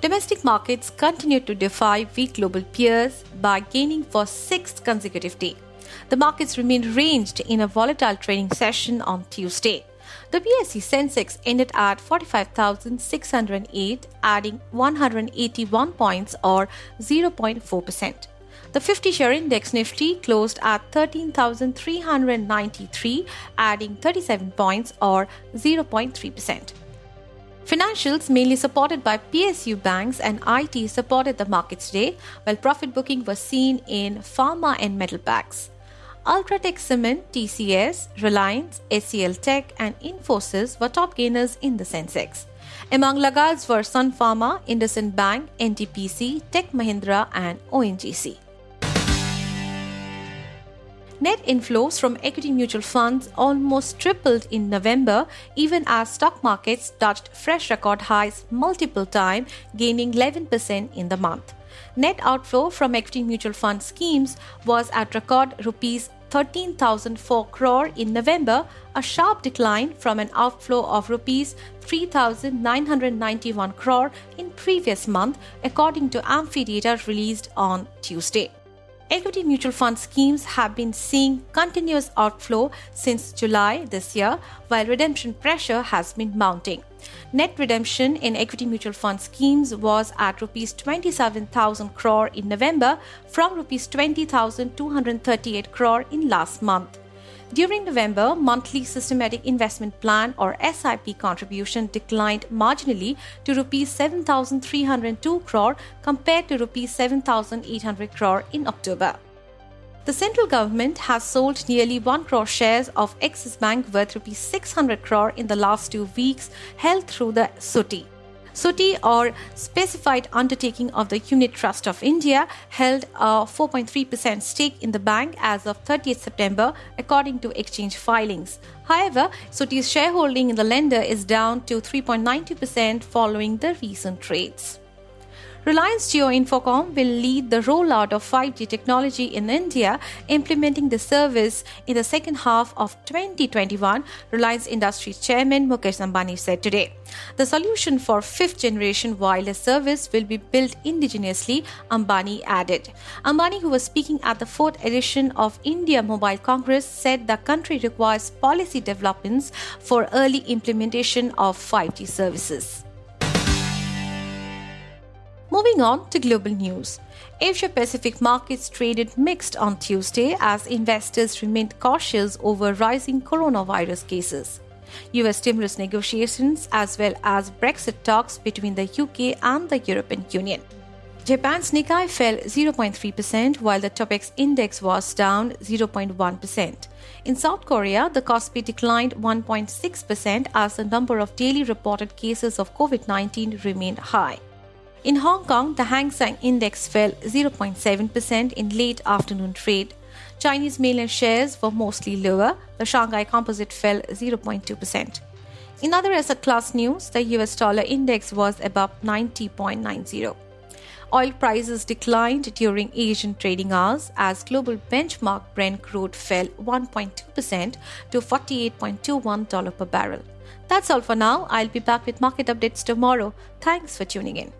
Domestic markets continued to defy weak global peers by gaining for sixth consecutive day. The markets remained ranged in a volatile trading session on Tuesday. The BSE Sensex ended at 45,608, adding 181 points or 0.4%. The 50 share index Nifty closed at 13,393, adding 37 points or 0.3%. Financials, mainly supported by PSU banks and IT, supported the markets today, while profit booking was seen in pharma and metal packs. Ultratech Cement, TCS, Reliance, HCL Tech, and Infosys were top gainers in the Sensex. Among laggards were Sun Pharma, IndusInd Bank, NTPC, Tech Mahindra, and ONGC. Net inflows from equity mutual funds almost tripled in November, even as stock markets touched fresh record highs multiple times, gaining 11% in the month. Net outflow from equity mutual fund schemes was at record rupees 13,004 crore in November, a sharp decline from an outflow of rupees 3,991 crore in previous month according to AMFI data released on Tuesday. Equity mutual fund schemes have been seeing continuous outflow since July this year, while redemption pressure has been mounting. Net redemption in equity mutual fund schemes was at rupees 27,000 crore in November from rupees 20,238 crore in last month. During November, monthly systematic investment plan or SIP contribution declined marginally to rupees 7302 crore compared to rupees 7800 crore in October. The central government has sold nearly 1 crore shares of Axis Bank worth rupees 600 crore in the last 2 weeks held through the SUTI. SUTI or Specified Undertaking of the Unit Trust of India held a 4.3% stake in the bank as of 30th September according to exchange filings. However, SUTI's shareholding in the lender is down to 3.92% following the recent trades. Reliance Jio Infocomm will lead the rollout of 5G technology in India, implementing the service in the second half of 2021, Reliance Industries Chairman Mukesh Ambani said today. The solution for fifth generation wireless service will be built indigenously, Ambani added. Ambani, who was speaking at the fourth edition of India Mobile Congress, said the country requires policy developments for early implementation of 5G services. Moving on to global news. Asia Pacific markets traded mixed on Tuesday as investors remained cautious over rising coronavirus cases. US stimulus negotiations as well as Brexit talks between the UK and the European Union. Japan's Nikkei fell 0.3% while the Topix index was down 0.1%. In South Korea, the Kospi declined 1.6% as the number of daily reported cases of COVID 19 remained high. In Hong Kong, the Hang Seng Index fell 0.7% in late afternoon trade. Chinese mainland shares were mostly lower. The Shanghai Composite fell 0.2%. In other asset class news, the US dollar index was above 90.90. Oil prices declined during Asian trading hours as global benchmark Brent crude fell 1.2% to $48.21 per barrel. That's all for now. I'll be back with market updates tomorrow. Thanks for tuning in.